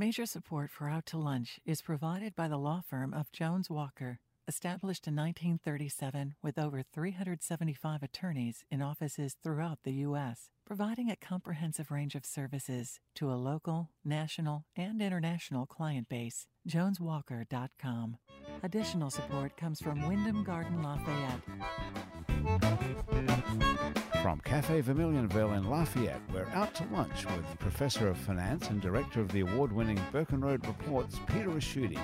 Major support for Out to Lunch is provided by the law firm of Jones Walker, established in 1937 with over 375 attorneys in offices throughout the U.S., providing a comprehensive range of services to a local, national, and international client base. JonesWalker.com. Additional support comes from Wyndham Garden Lafayette. From Cafe Vermilionville in Lafayette, we're out to lunch with Professor of Finance and Director of the award winning Burkenroad Reports, Peter Ricchiuti.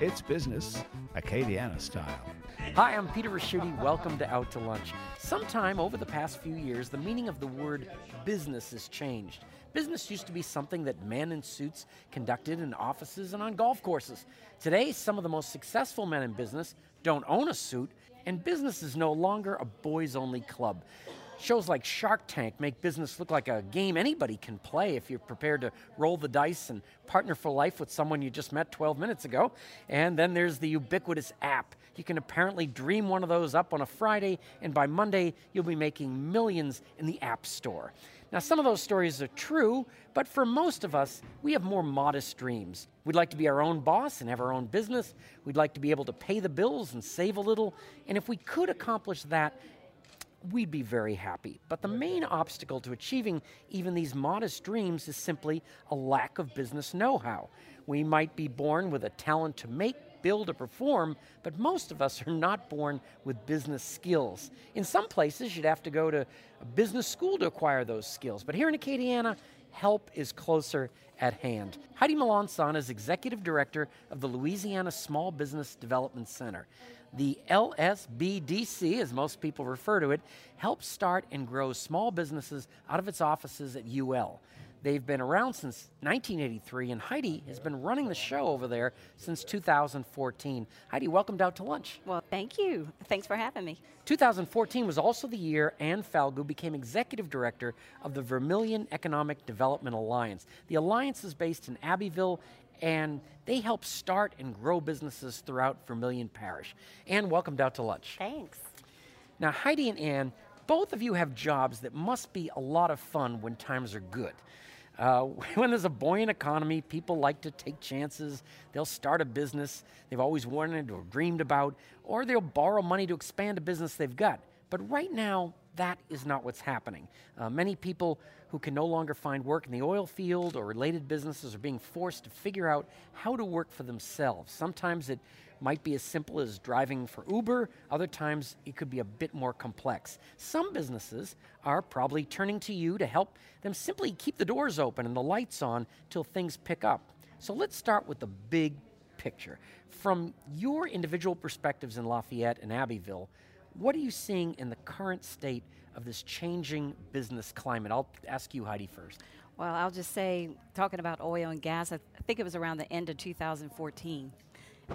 It's business, Acadiana style. Hi, I'm Peter Ricchiuti. Welcome to Out to Lunch. Sometime over the past few years, the meaning of the word business has changed. Business used to be something that men in suits conducted in offices and on golf courses. Today, some of the most successful men in business don't own a suit, and business is no longer a boys only club. Shows like Shark Tank make business look like a game anybody can play if you're prepared to roll the dice and partner for life with someone you just met 12 minutes ago. And then there's the ubiquitous app. You can apparently dream one of those up on a Friday, and by Monday, you'll be making millions in the App Store. Now, some of those stories are true, but for most of us, we have more modest dreams. We'd like to be our own boss and have our own business. We'd like to be able to pay the bills and save a little. And if we could accomplish that, we'd be very happy. But the main obstacle to achieving even these modest dreams is simply a lack of business know how. We might be born with a talent to make, build, or perform, but most of us are not born with business skills. In some places, you'd have to go to a business school to acquire those skills. But here in Acadiana, help is closer at hand. Heidi Melanson is Executive Director of the Louisiana Small Business Development Center. The LSBDC, as most people refer to it, helps start and grow small businesses out of its offices at UL. They've been around since 1983, and Heidi has been running the show over there since 2014. Heidi, welcome Out to Lunch. Well, thank you. Thanks for having me. 2014 was also the year Ann Falgout became executive director of the Vermilion Economic Development Alliance. The alliance is based in Abbeville and they help start and grow businesses throughout Vermilion Parish. Ann, welcome Out to Lunch. Thanks. Now, Heidi and Ann, both of you have jobs that must be a lot of fun when times are good. Uh, when there's a buoyant economy, people like to take chances. They'll start a business they've always wanted or dreamed about, or they'll borrow money to expand a business they've got. But right now, that is not what's happening. Uh, many people who can no longer find work in the oil field or related businesses are being forced to figure out how to work for themselves. Sometimes it might be as simple as driving for Uber, other times it could be a bit more complex. Some businesses are probably turning to you to help them simply keep the doors open and the lights on till things pick up. So let's start with the big picture. From your individual perspectives in Lafayette and Abbeville, what are you seeing in the current state of this changing business climate? I'll ask you, Heidi, first. Well, I'll just say, talking about oil and gas, I think it was around the end of 2014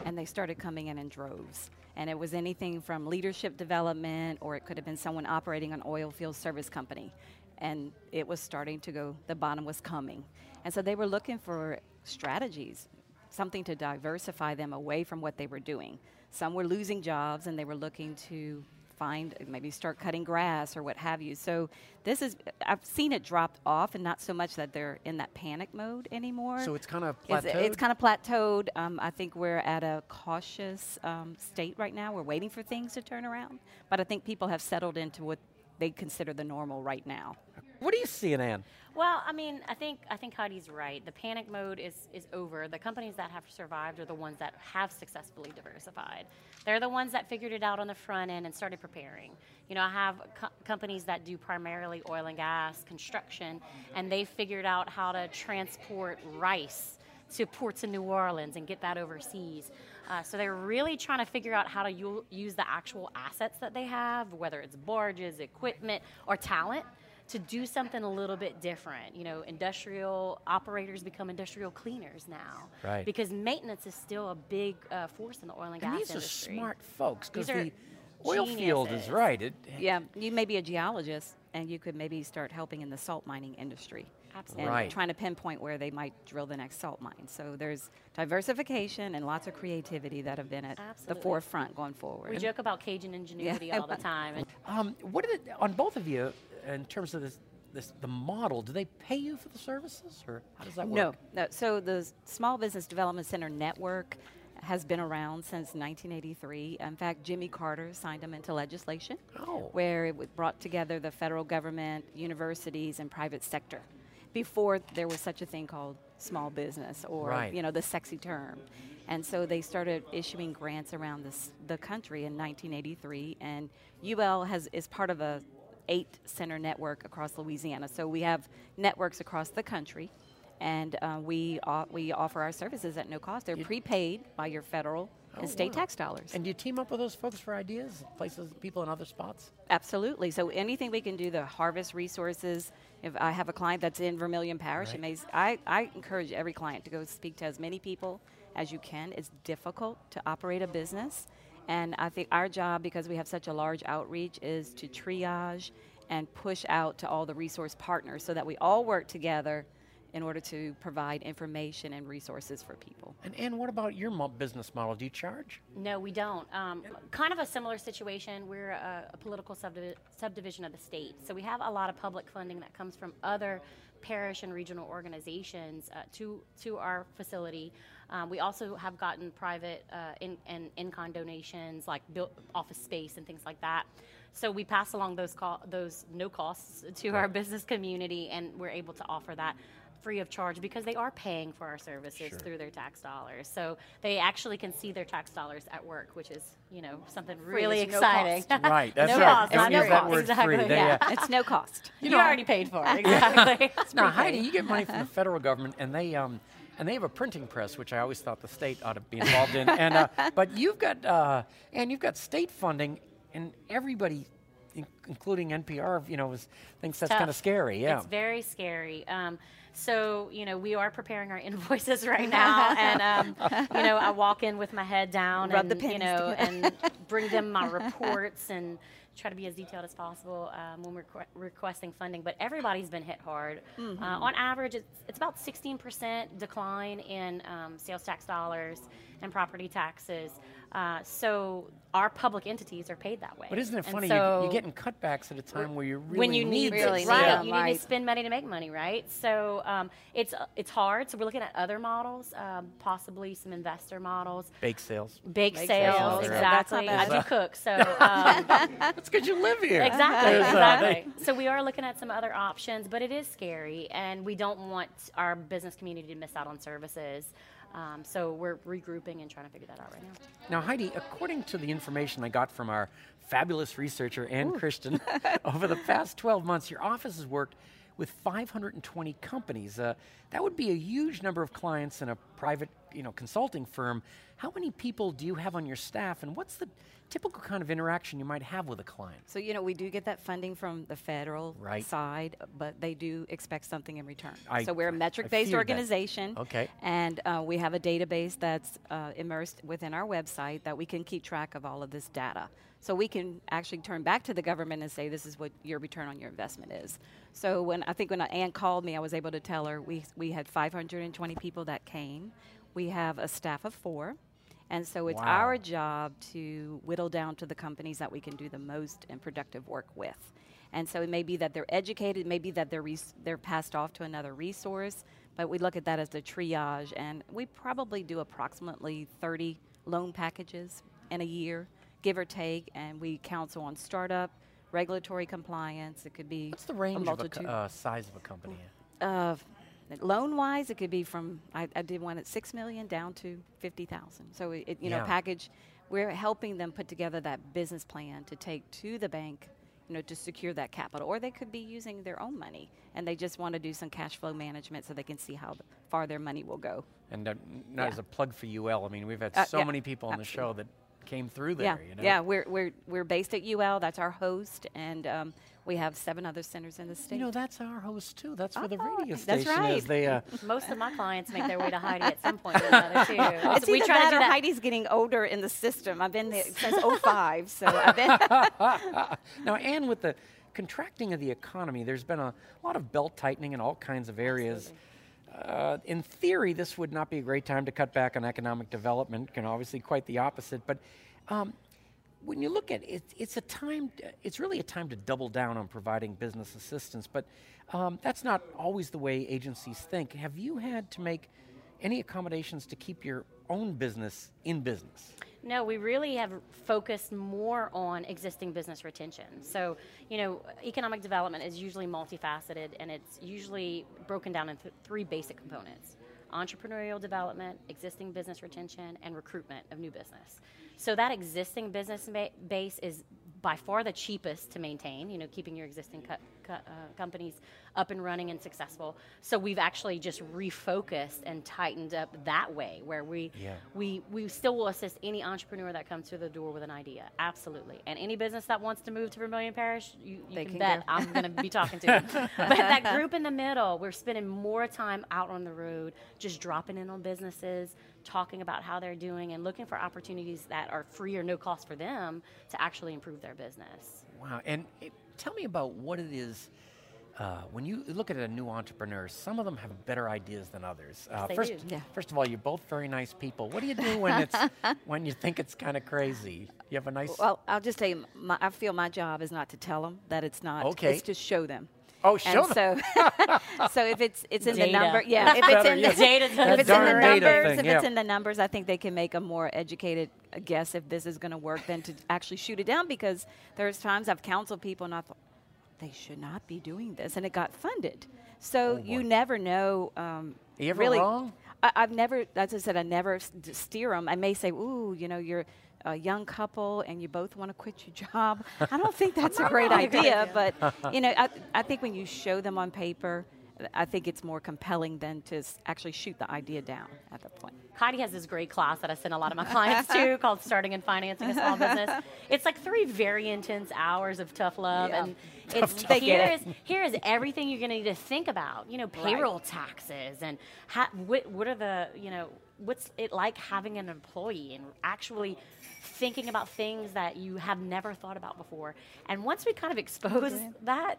and they started coming in in droves. And it was anything from leadership development, or it could have been someone operating an oil field service company. And it was starting to go, the bottom was coming. And so they were looking for strategies, something to diversify them away from what they were doing. Some were losing jobs and they were looking to find maybe start cutting grass or what have you. So this is I've seen it dropped off, and not so much that they're in that panic mode anymore. So it's kind of plateaued. It's, it's kind of plateaued. Um, I think we're at a cautious um, state right now. We're waiting for things to turn around, but I think people have settled into what they consider the normal right now. What are you seeing, Ann? Well, I mean, I think I think Heidi's right. The panic mode is is over. The companies that have survived are the ones that have successfully diversified. They're the ones that figured it out on the front end and started preparing. You know, I have co- companies that do primarily oil and gas construction, and they figured out how to transport rice to ports in New Orleans and get that overseas. Uh, so they're really trying to figure out how to use the actual assets that they have, whether it's barges, equipment, or talent, to do something a little bit different. You know, industrial operators become industrial cleaners now. Right. Because maintenance is still a big uh, force in the oil and, and gas these industry. are smart folks because the oil field is right. It, Yeah, you may be a geologist, and you could maybe start helping in the salt mining industry. Absolutely. and Right. trying to pinpoint where they might drill the next salt mine. So there's diversification and lots of creativity that have been at Absolutely. the forefront going forward. We joke about Cajun ingenuity all the time. And Um, what did it, on both of you, in terms of this this the model. Do they pay you for the services, or how does that work? No, no. So the Small Business Development Center network has been around since 1983. In fact, Jimmy Carter signed them into legislation, Oh. where it brought together the federal government, universities, and private sector. Before there was such a thing called small business, or Right. you know the sexy term, and so they started issuing grants around this, the country in 1983. And UL has is part of a eight center network across Louisiana. So we have networks across the country, and uh, we o- we offer our services at no cost. They're prepaid by your federal Oh, and state wow. tax dollars. And do you team up with those folks for ideas, places, people in other spots? Absolutely. So anything we can do to harvest resources. If I have a client that's in Vermilion Parish, Right. it may, s- I, I encourage every client to go speak to as many people as you can. It's difficult to operate a business. And I think our job, because we have such a large outreach, is to triage and push out to all the resource partners so that we all work together in order to provide information and resources for people. And Ann, what about your mo- business model? Do you charge? No, we don't. Um, kind of a similar situation. We're a, a political subdivi- subdivision of the state, so we have a lot of public funding that comes from other parish and regional organizations uh, to to our facility. Um, we also have gotten private uh, in, and in-kind donations, like built office space and things like that. So we pass along those co- those no costs to our business community, and we're able to offer that free of charge because they are paying for our services Sure. through their tax dollars. So they actually can see their tax dollars at work, which is, you know, something Free, really it's no exciting. cost. Right, that's no right. Cost, Don't use no that cost. word exactly. free. They, yeah. uh, it's no cost. you already paid for it. Exactly. It's Now, prepaid. Heidi, you get money from the federal government, and they um, and they have a printing press, which I always thought the state ought to be involved in. And uh, but you've got uh, and you've got state funding, and everybody, in- including NPR, you know, is, thinks that's kind of scary. Yeah. It's very scary. Um, so, you know, we are preparing our invoices right now. and, um, you know, I walk in with my head down Rub the and, you know, and bring them my reports and try to be as detailed as possible um, when we're requ- requesting funding. But everybody's been hit hard. Uh, on average, it's, it's about 16% decline in um, sales tax dollars and property taxes. Uh, so our public entities are paid that way. but isn't it funny? so- you, you're getting cutbacks at a time where you really when you need need. Really it, right? Yeah. them, You need to spend money to make money, right? So um, it's uh, it's hard. So we're looking at other models, um, possibly some investor models, Bake sales. bake, Bake sales, sales, yeah. That's not exactly. I do cook, so um, That's because you live here. exactly, uh, exactly. So we are looking at some other options, but it is scary, and we don't want our business community to miss out on services. Um, so we're regrouping and trying to figure that out right now. Now, Heidi, according to the information I got from our fabulous researcher, Ann Christian, over the past 12 months, your office has worked with 520 companies. Uh, that would be a huge number of clients in a private you know, consulting firm. How many people do you have on your staff, and what's the typical kind of interaction you might have with a client? So, you know, we do get that funding from the federal Right. side, but they do expect something in return. I- so, we're a metric based feared that. organization. Okay. And uh, we have a database that's uh, immersed within our website that we can keep track of all of this data. So, we can actually turn back to the government and say, this is what your return on your investment is. So, when I think when Ann called me, I was able to tell her we, we had 520 people that came. We have a staff of four. And so it's Wow. our job to whittle down to the companies that we can do the most and productive work with. And so it may be that they're educated, maybe that they're res- they're passed off to another resource, but we look at that as the triage, and we probably do approximately 30 loan packages in a year, give or take, and we counsel on startup, regulatory compliance. It could be What's the range a of a co- uh, size of a company? uh, loan wise, it could be from I, I did one at six million down to fifty thousand. So it, it, you Yeah. know package. We're helping them put together that business plan to take to the bank, you know, to secure that capital, or they could be using their own money and they just want to do some cash flow management so they can see how far their money will go. And uh, not Yeah. as a plug for UL, I mean, we've had Uh, so yeah, many people on the show that came through yeah. You know? yeah. We're we're we're based at UL. That's our host, and um, we have seven other centers in the state. You know, that's our host too. That's where the Oh, radio that's station right. is. They, uh, Most of my clients make their way to Heidi at some point or another, too. It's we either try to do or that. Heidi's getting older in the system. I've been there since 05, so I've been. now, Ann, with the contracting of the economy, there's been a lot of belt tightening in all kinds of areas. Uh, in theory, this would not be a great time to cut back on economic development, and obviously quite the opposite. But um, when you look at it, it's a time. It's really a time to double down on providing business assistance, but um, that's not always the way agencies think. Have you had to make any accommodations to keep your own business in business? No, we really have focused more on existing business retention. So, you know, economic development is usually multifaceted and it's usually broken down into three basic components entrepreneurial development, existing business retention, and recruitment of new business. So, that existing business ba- base is by far the cheapest to maintain, you know, keeping your existing co- co- uh, companies up and running and successful. So we've actually just refocused and tightened up that way where we Yeah. we we still will assist any entrepreneur that comes through the door with an idea. Absolutely. And any business that wants to move to Vermilion Parish, you, you can, can bet go. I'm going to be talking to them. but that group in the middle, we're spending more time out on the road, just dropping in on businesses, talking about how they're doing and looking for opportunities that are free or no cost for them to actually improve their business. Wow. And it, tell me about what it is. Uh, when you look at a new entrepreneur, some of them have better ideas than others. Uh, they first, do. Yeah. first of all, you're both very nice people. What do you do when it's when you think it's kind of crazy? You have a nice. Well, I'll just tell you, my, I feel my job is not to tell them that it's not. Okay. It's to show them. oh, show and them. so, so if it's it's in Data. the number, yeah. If it's in the Data if it's in the numbers, thing, if yeah. it's in the numbers, I think they can make a more educated guess if this is going to work than to actually shoot it down. Because there's times I've counseled people and I thought they should not be doing this, and it got funded. So you never know. Um, You ever really, wrong? I, I've never, as I said, I never steer them. I may say, "Ooh, you know, you're a young couple and you both want to quit your job." I don't think that's a great idea, but you know, I, I think when you show them on paper, I think it's more compelling than to s- actually shoot the idea down at that point. Heidi has this great class that I send a lot of my clients to called Starting and Financing a Small Business. It's like three very intense hours of tough love. Yeah. And it's They here is here is everything you're gonna need to think about. You know, payroll taxes and ha- what, what are the, you know, what's it like having an employee and actually thinking about things that you have never thought about before. And once we kind of expose that,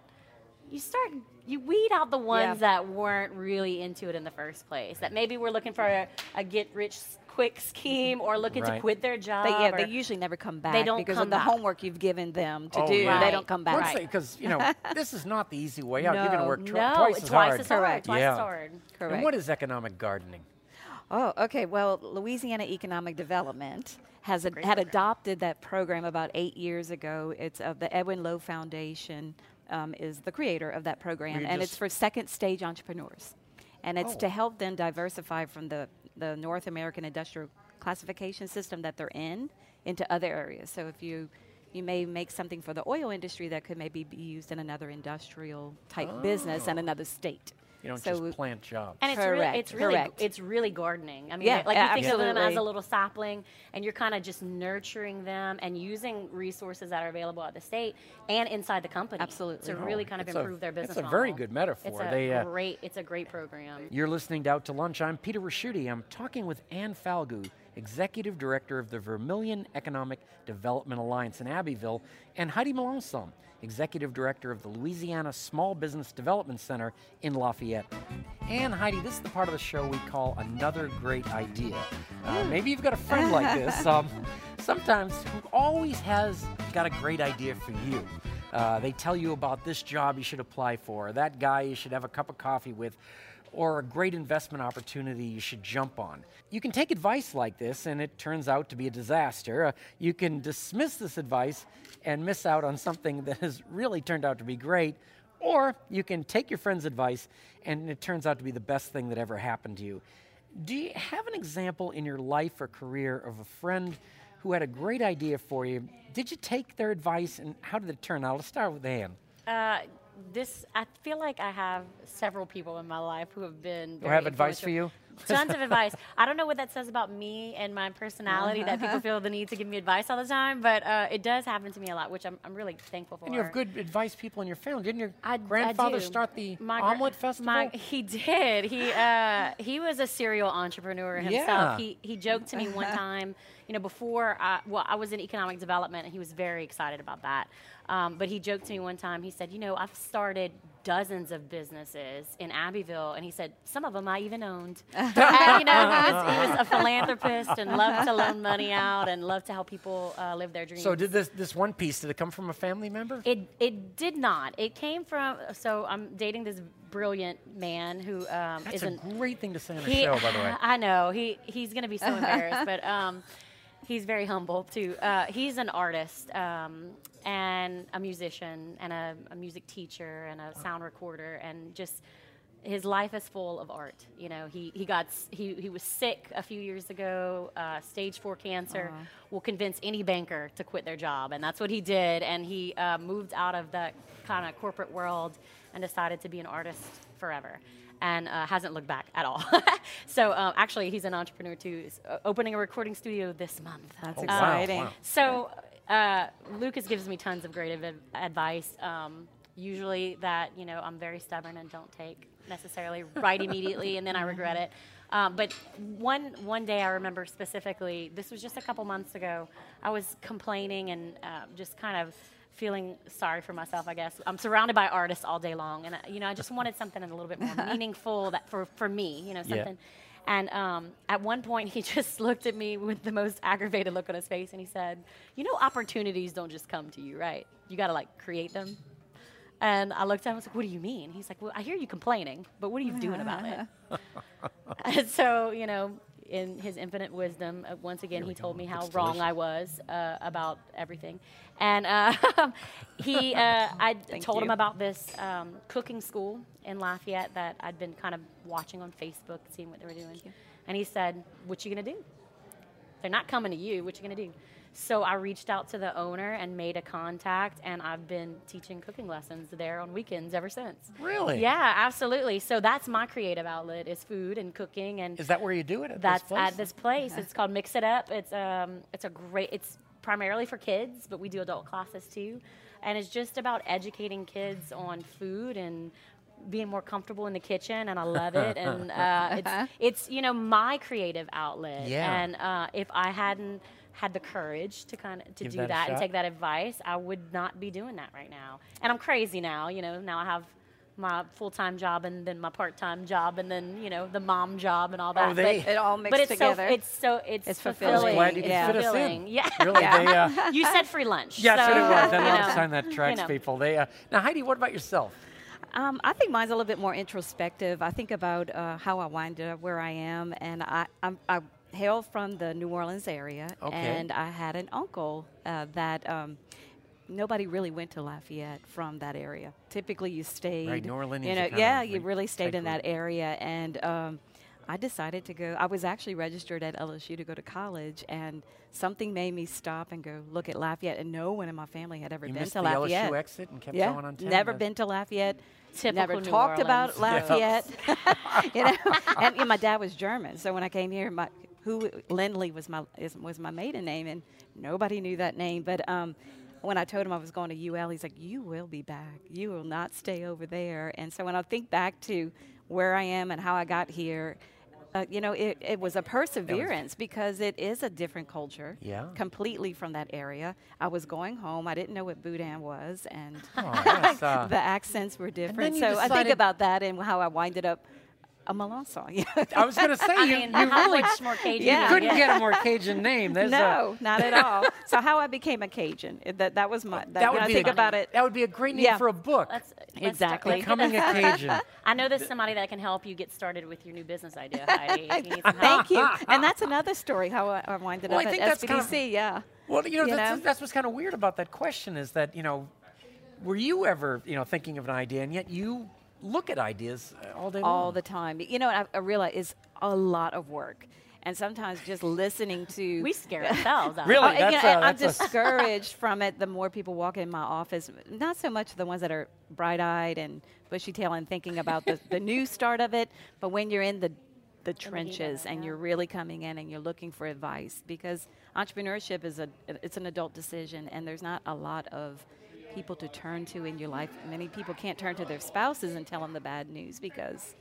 you start you weed out the ones Yeah. that weren't really into it in the first place. That maybe we're looking for a, a get rich quick scheme or looking to quit their job. They, yeah, they usually never come back They don't because come of the back. homework you've given them to Oh, do. yeah. They don't come back. Once because you know this is not the easy way out. You're going to work tw- no, twice it's as twice hard. as hard. Correct. Twice Yeah. as hard. Correct. And what is economic gardening? Oh, okay. Well, Louisiana Economic Development has a, had adopted that program about eight years ago. It's of the Edward Lowe Foundation um, is the creator of that program, and it's for second stage entrepreneurs, and it's Oh. to help them diversify from the the North American industrial classification system that they're in into other areas. So if you you may make something for the oil industry that could maybe be used in another industrial type business in another state. You don't So just plant jobs. And it's Correct, really, it's really, correct. it's really gardening. I mean, Yeah, like you think of them as a little sapling, and you're kind of just nurturing them and using resources that are available at the state and inside the company. Absolutely. to really kind of It's a- improve their business. it's a very good metaphor. It's a They, uh, great, it's a great program. You're listening to Out to Lunch. I'm Peter Ricchiuti. I'm talking with Ann Falgout, Executive Director of the Vermilion Economic Development Alliance in Abbeville, and Heidi Melanson, Executive Director of the Louisiana Small Business Development Center in Lafayette. And Heidi, this is the part of the show we call Another Great Idea. Uh, maybe you've got a friend like this, um, sometimes who always has got a great idea for you. Uh, they tell you about this job you should apply for, that guy you should have a cup of coffee with, or a great investment opportunity you should jump on. You can take advice like this and it turns out to be a disaster. Uh, you can dismiss this advice and miss out on something that has really turned out to be great. Or you can take your friend's advice and it turns out to be the best thing that ever happened to you. Do you have an example in your life or career of a friend who had a great idea for you? Did you take their advice and how did it turn out? Let's start with Ann. Uh, this, I feel like I have several people in my life who have been. Very have advice for you? Tons of advice. I don't know what that says about me and my personality that people feel the need to give me advice all the time, but uh, it does happen to me a lot, which I'm, I'm really thankful for. And you have good advice people in your family. Didn't your I, grandfather I start the My omelet festival? my- he did. He uh, he was a serial entrepreneur himself. Yeah. He he joked to me one time, you know, before I, well, I was in economic development, and he was very excited about that. Um, but he joked to me one time. He said, "You know, I've started dozens of businesses in Abbeville, and he said some of them I even owned. and, you know, he was, he was, a philanthropist and loved to loan money out and loved to help people uh, live their dreams. So did this this one piece? Did it come from a family member? It it did not. It came from. So I'm dating this brilliant man who um, That's is a an, great thing to say on a he, show, by the way. I know he he's gonna be so embarrassed, but um, he's very humble too. Uh, he's an artist um, and a musician and a, a music teacher and a sound recorder and just his life is full of art. You know, he, he got he, he was sick a few years ago, uh, stage four cancer. Will convince any banker to quit their job, and that's what he did. And he uh, moved out of the kind of corporate world and decided to be an artist forever, and uh, hasn't looked back at all. so um, actually, he's an entrepreneur too. He's uh, opening a recording studio this month. That's Oh, wow, exciting. wow. So uh, Lucas gives me tons of great adv- advice. Um, usually that you know I'm very stubborn and don't take necessarily right immediately, and then I regret it. Um, but one one day I remember specifically. This was just a couple months ago. I was complaining and uh, just kind of feeling sorry for myself. I guess I'm surrounded by artists all day long, and uh, you know I just wanted something a little bit more meaningful that for for me. You know Yeah. And um, at one point, he just looked at me with the most aggravated look on his face, and he said, "You know, opportunities don't just come to you, right? You got to like create them." And I looked at him. I was like, "What do you mean?" He's like, "Well, I hear you complaining, but what are you doing about it?" and so, you know, in his infinite wisdom, uh, once again, he told me how wrong I was uh, about everything. And uh, he, uh, I told him about this um, cooking school in Lafayette that I'd been kind of watching on Facebook, seeing what they were doing. And he said, "What you gonna do? They're not coming to you. What you gonna do?" So I reached out to the owner and made a contact, and I've been teaching cooking lessons there on weekends ever since. Really? Yeah, absolutely. So that's my creative outlet is food and cooking, and Is that where you do it? At that's this place? at this place. It's called Mix It Up. It's um, it's a great. It's primarily for kids, but we do adult classes too, and it's just about educating kids on food and being more comfortable in the kitchen, and I love it. and uh, it's it's you know my creative outlet. Yeah. And uh, if I hadn't had the courage to kind of to Give do that that, and take that advice, I would not be doing that right now. And I'm crazy now. You know, now I have. My full-time job and then my part-time job and then you know the mom job and all that. Oh, they- but, It all but mixed it's together. So, it's so it's, It's fulfilling. fulfilling. Glad you Yeah. fit us in. Fulfilling. Yeah. Really, they, uh, you said free lunch. yes, so, it was. I you love know, sign that tracks you know. people. They uh, now, Heidi, what about yourself? Um, I think mine's a little bit more introspective. I think about uh, how I wind up where I am, and I, I'm, I hail from the New Orleans area, Okay. and I had an uncle uh, that um, nobody really went to Lafayette from that area. Typically, you stayed, Right, New Orleans, you you know, yeah, you really stayed in tight that area, and. Um, I decided to go. I was actually registered at LSU to go to college, and something made me stop and go look at Lafayette. And no one in my family had ever You been to the Lafayette. LSU exit and kept Yeah, going on 10. never been to Lafayette. Typical never New talked about Orleans. Lafayette. you know, and, and my dad was German, so when I came here, my who Lindley was my is, was my maiden name, and nobody knew that name. But um, when I told him I was going to UL, he's like, "You will be back. You will not stay over there." And so when I think back to where I am and how I got here. Uh, you know, it, it was a perseverance because it is a different culture, Yeah. completely from that area. I was going home. I didn't know what Boudin was, and Oh, that's, uh, the accents were different. So I think about that and how I winded up a Melanson. I was going to say, I you, mean, you how really much more Cajun? Yeah. can couldn't you get a more Cajun name. There's no, not at all. So how I became a Cajun. it- That that was my. That, that would be think a, about it. That would be a great name Yeah. for a book. Let's, let's Exactly. Becoming a Cajun. I know there's somebody that can help you get started with your new business idea, Heidi. If you need some. Thank you. and that's another story how I, I winded Well, up I think at that's SBDC. kind of- yeah. Well, you know, You that's, know? that's what's kind of weird about that question is that, you know, were you ever, you know, thinking of an idea and yet you look at ideas uh, all day all long? the time. You know, I, I realize it's a lot of work. And sometimes just listening to We scare ourselves out. Really? Oh, and, you know, a- and I'm discouraged from it the more people walk in my office. Not so much the ones that are bright eyed and bushy tailed and thinking about the, the new start of it, but when you're in the the trenches and you're really coming in and you're looking for advice because entrepreneurship is a it's an adult decision and there's not a lot of people to turn to in your life. Many people can't turn to their spouses and tell them the bad news because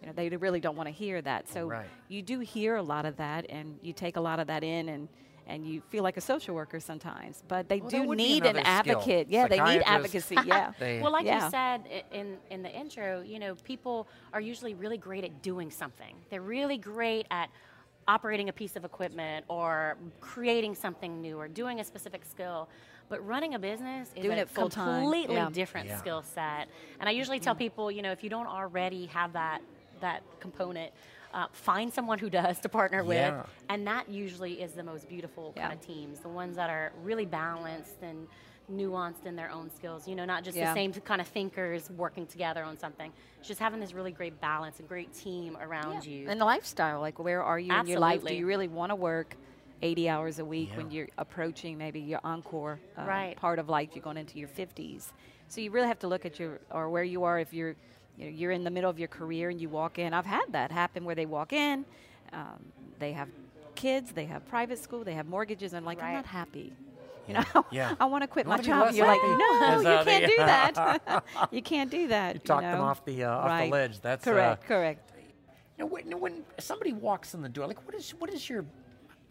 You know, they really don't want to hear that. So Right. you do hear a lot of that, and you take a lot of that in, and and you feel like a social worker sometimes. But they Well, do need an another skill. advocate. Yeah, they need advocacy. Yeah. They- Well, like Yeah. you said in in the intro, you know, people are usually really great at doing something. They're really great at operating a piece of equipment or creating something new or doing a specific skill. But running a business is Doing a it full completely yeah. different Yeah. skill set. And I usually tell people, you know, if you don't already have that that component, uh, find someone who does to partner Yeah. with, and that usually is the most beautiful Yeah. kind of teams, the ones that are really balanced and nuanced in their own skills. You know, not just Yeah. the same kind of thinkers working together on something. It's just having this really great balance, a great team around you. And the lifestyle, like where are you in your life? Do you really want to work 80 hours a week when you're approaching maybe your encore uh, Right. part of life? You're going into your 50s. So you really have to look at your or where you are if you're you know, you're in the middle of your career and you walk in. I've had that happen where they walk in, um, they have kids, they have private school, they have mortgages, and like I'm not happy. You know, Yeah. I want to quit You my job. You're like, happy. no, you uh, can't do that. you can't do that. You talked them know? off the, uh, off the ledge. That's, uh, correct. correct. You know, when, when somebody walks in the door, like what is what is your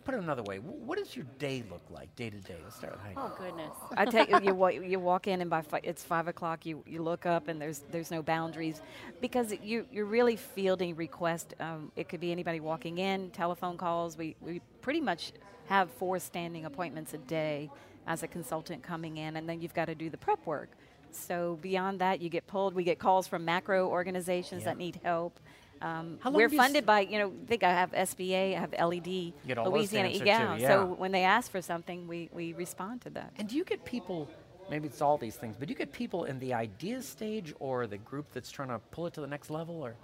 put it another way? What does your day look like day to day? Let's start with Heidi. oh goodness. I take you, wa- you walk in and by fi- it's five o'clock. You, you look up and there's there's no boundaries because you you're really fielding requests. Um, it could be anybody walking in, telephone calls. We we pretty much have four standing appointments a day as a consultant coming in, and then you've got to do the prep work. So beyond that, you get pulled. We get calls from macro organizations Yeah. that need help. Um, How long we're funded s- by, you know, I think I have SBA, I have LED, get all those to Louisiana, answer yeah. too, So when they ask for something, we, we respond to that. And do you get people? Maybe it's all these things, but do you get people in the idea stage or the group that's trying to pull it to the next level? Or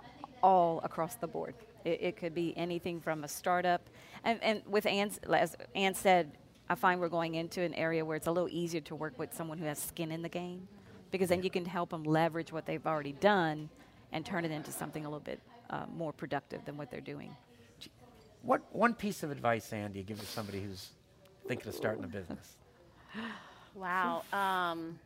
all across the board. It, it could be anything from a startup, and, and with Ann's, as Ann said, I find we're going into an area where it's a little easier to work with someone who has skin in the game, because then you can help them leverage what they've already done and turn it into something a little bit uh, more productive than what they're doing. what one piece of advice, Andy, you give to somebody who's thinking of starting a business? Wow. Um,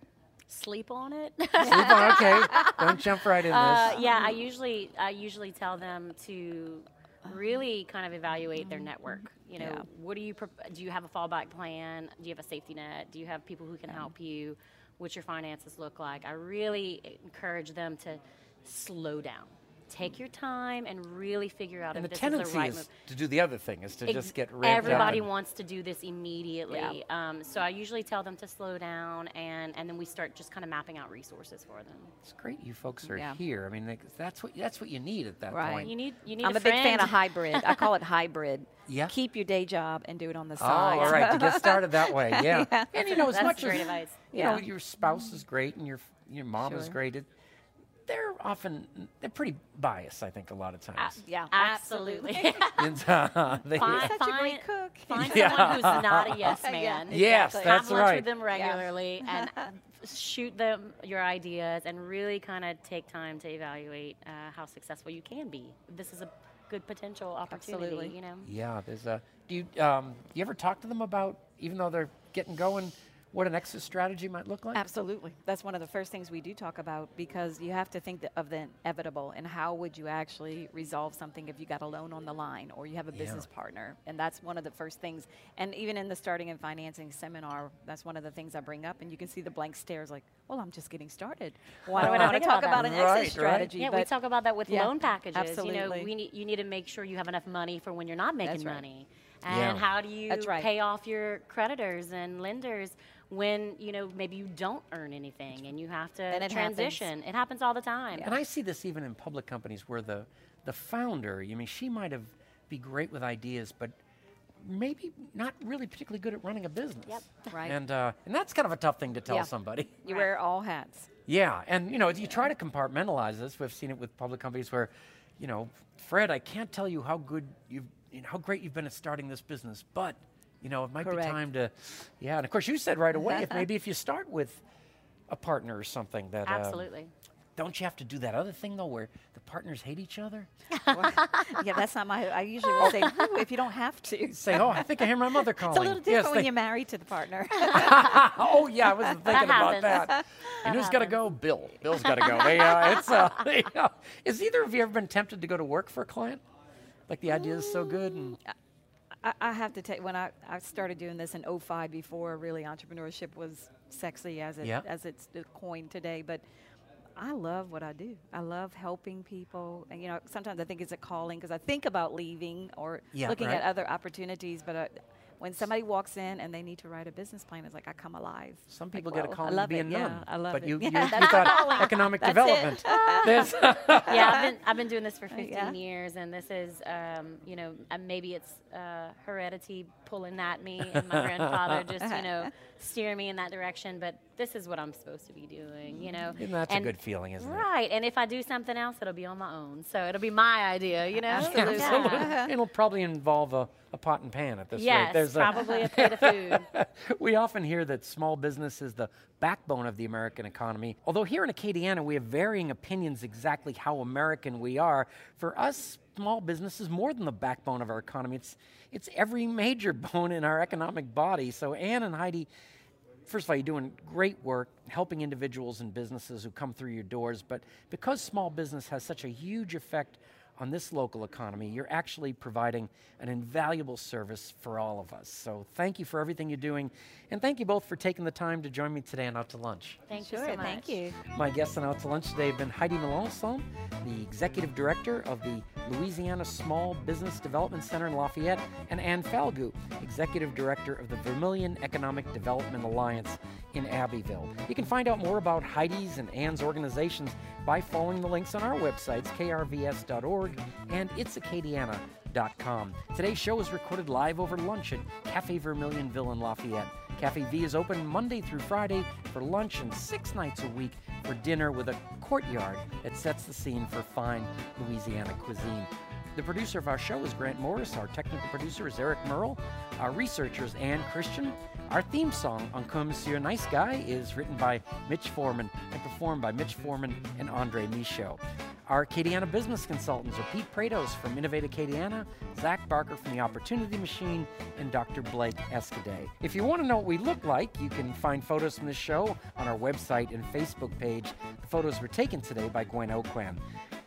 sleep on it. Sleep on, okay, don't jump right in Uh, this. yeah, I usually I usually tell them to really kind of evaluate their network. You know, Yeah. what do you do? You have a fallback plan? Do you have a safety net? Do you have people who can help you? What your finances look like? I really encourage them to slow down, take your time, and really figure out And the if this is the tendency right is move. to do the other thing, is to Ex- just get ramped Everybody and- wants to do this immediately. Um, so I usually tell them to slow down, and, and then we start just kind of mapping out resources for them. It's great you folks are Yeah. here. I mean, like, that's what that's what you need at that Right. point. You need you need I'm a, a, big fan of hybrid. I call it hybrid. Yeah. Keep your day job and do it on the Oh, side. all right, to get started that way, yeah. Yeah. And you know, as That's much great as advice. you know, your spouse is great and your your mom is great. It, they're often they're pretty biased, I think, a lot of times. yeah, Absolutely. And, uh, they- Find, Such a great cook. find Yeah. someone who's not a yes Yeah, man. Yes, exactly. that's Have lunch right. with them regularly and shoot them your ideas and really kind of take time to evaluate uh, how successful you can be. This is a good potential opportunity, Absolutely. you know. yeah, there's a. Do you um, you ever talk to them about even though they're getting going, what an exit strategy might look like? Absolutely. That's one of the first things we do talk about because you have to think of the inevitable and how would you actually resolve something if you got a loan on the line or you have a Yeah. business partner. And that's one of the first things. And even in the starting and financing seminar, that's one of the things I bring up. And you can see the blank stares like, well, I'm just getting started. Why do I want to talk about about an Right, right. exit strategy? Yeah, we talk about that with yeah, loan packages. You absolutely. know, we need, you need to make sure you have enough money for when you're not making That's right. money. And Yeah. how do you right. pay off your creditors and lenders when, you know, maybe you don't earn anything and you have to And it happens. transition. It happens all the time. And I see this even in public companies where the the founder, I mean, she might have be great with ideas, but maybe not really particularly good at running a business. Yep. Right. And uh, and that's kind of a tough thing to tell Yeah. somebody. you wear all hats. Yeah, and you know, you try to compartmentalize this. We've seen it with public companies where, you know, Fred, I can't tell you how good you've, you know, how great you've been at starting this business, but you know, it might Correct. be time to, yeah. And of course, you said right away, if maybe if you start with a partner or something that, uh, Absolutely. don't you have to do that other thing though, where the partners hate each other? yeah, that's not my. I usually will say if you don't have to. Say, oh, I think I hear my mother calling. It's a little different Yes, when you're married to the partner. oh yeah, I wasn't thinking about happens. that. And who's got to go? Bill. Bill's got to go. They, uh, it's, uh, they, uh, is either of you ever been tempted to go to work for a client? Like the idea is so good, and I, I have to tell you, when I, I started doing this in 05 before really entrepreneurship was sexy as it Yeah. as it's coined today, but I love what I do. I love helping people, and you know, sometimes I think it's a calling because I think about leaving or Yeah, looking right. at other opportunities, but I, when somebody walks in and they need to write a business plan, it's like I come alive. some Like, people get a call calling to be it. a yeah, nun. I love but it. you, yeah, you, you that's thought economic That's development. There's- yeah, I've been I've been doing this for 15 Yeah. years, and this is um, you know uh, maybe it's uh, heredity pulling at me, and my grandfather just you know steer me in that direction. But this is what I'm supposed to be doing, you know. and that's and a good feeling, isn't it? Right, and if I do something else, it'll be on my own. So it'll be my idea, you know. Absolutely. Yeah. It'll probably involve a, a pot and pan at this rate. Yes, There's a- probably a plate of food. we often hear that small business is the backbone of the American economy. Although here in Acadiana, we have varying opinions exactly how American we are. For us, small business is more than the backbone of our economy. It's it's every major bone in our economic body. So Ann and Heidi, first of all, you're doing great work helping individuals and businesses who come through your doors. But because small business has such a huge effect on this local economy, you're actually providing an invaluable service for all of us. So thank you for everything you're doing. And thank you both for taking the time to join me today on Out to Lunch. Thank you so much. thank you. My guests on Out to Lunch today have been Heidi Melanson, the Executive Director of the Louisiana Small Business Development Center in Lafayette, and Ann Falgout, Executive Director of the Vermilion Economic Development Alliance in Abbeville. You can find out more about Heidi's and Ann's organizations by following the links on our websites, krvs.org and itsacadiana.com. Today's show is recorded live over lunch at Cafe Vermilionville in Lafayette. Cafe V is open Monday through Friday for lunch and six nights a week for dinner with a courtyard that sets the scene for fine Louisiana cuisine. The producer of our show is Grant Morris. Our technical producer is Eric Merle. Our researcher is Ann Christian. Our theme song, Uncle Monsieur Nice Guy, is written by Mitch Foreman and performed by Mitch Foreman and Andre Michaud. Our Acadiana business consultants are Pete Prados from Innovate Acadiana, Zach Barker from The Opportunity Machine, and Dr. Blake Escaday. If you want to know what we look like, you can find photos from the show on our website and Facebook page. The photos were taken today by Gwen Aucoin.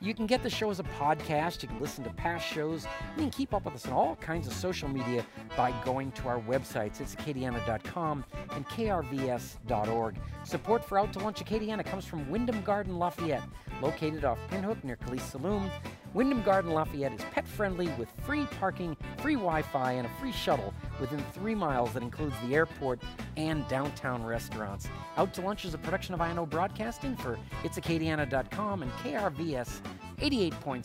You can get the show as a podcast. You can listen to past shows. You can keep up with us on all kinds of social media by going to our websites. itsacadiana.com and krvs.org. Support for Out to Lunch Acadiana comes from Wyndham Garden Lafayette, located off Pinhook near Calise Saloon. Wyndham Garden Lafayette is pet friendly with free parking, free Wi Fi, and a free shuttle within three miles that includes the airport and downtown restaurants. Out to Lunch is a production of INO Broadcasting for itsacadiana.com and KRVS 88.7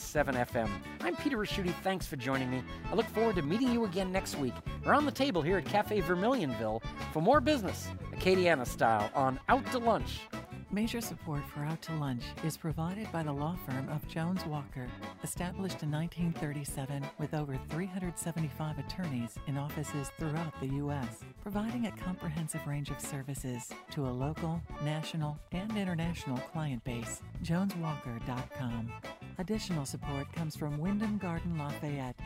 FM. I'm Peter Ricchiuti. Thanks for joining me. I look forward to meeting you again next week around the table here at Cafe Vermilionville for more business, Acadiana style, on Out to Lunch. Major support for Out to Lunch is provided by the law firm of Jones Walker, established in 1937 with over 375 attorneys in offices throughout the U.S., providing a comprehensive range of services to a local, national, and international client base. JonesWalker.com. Additional support comes from Wyndham Garden Lafayette,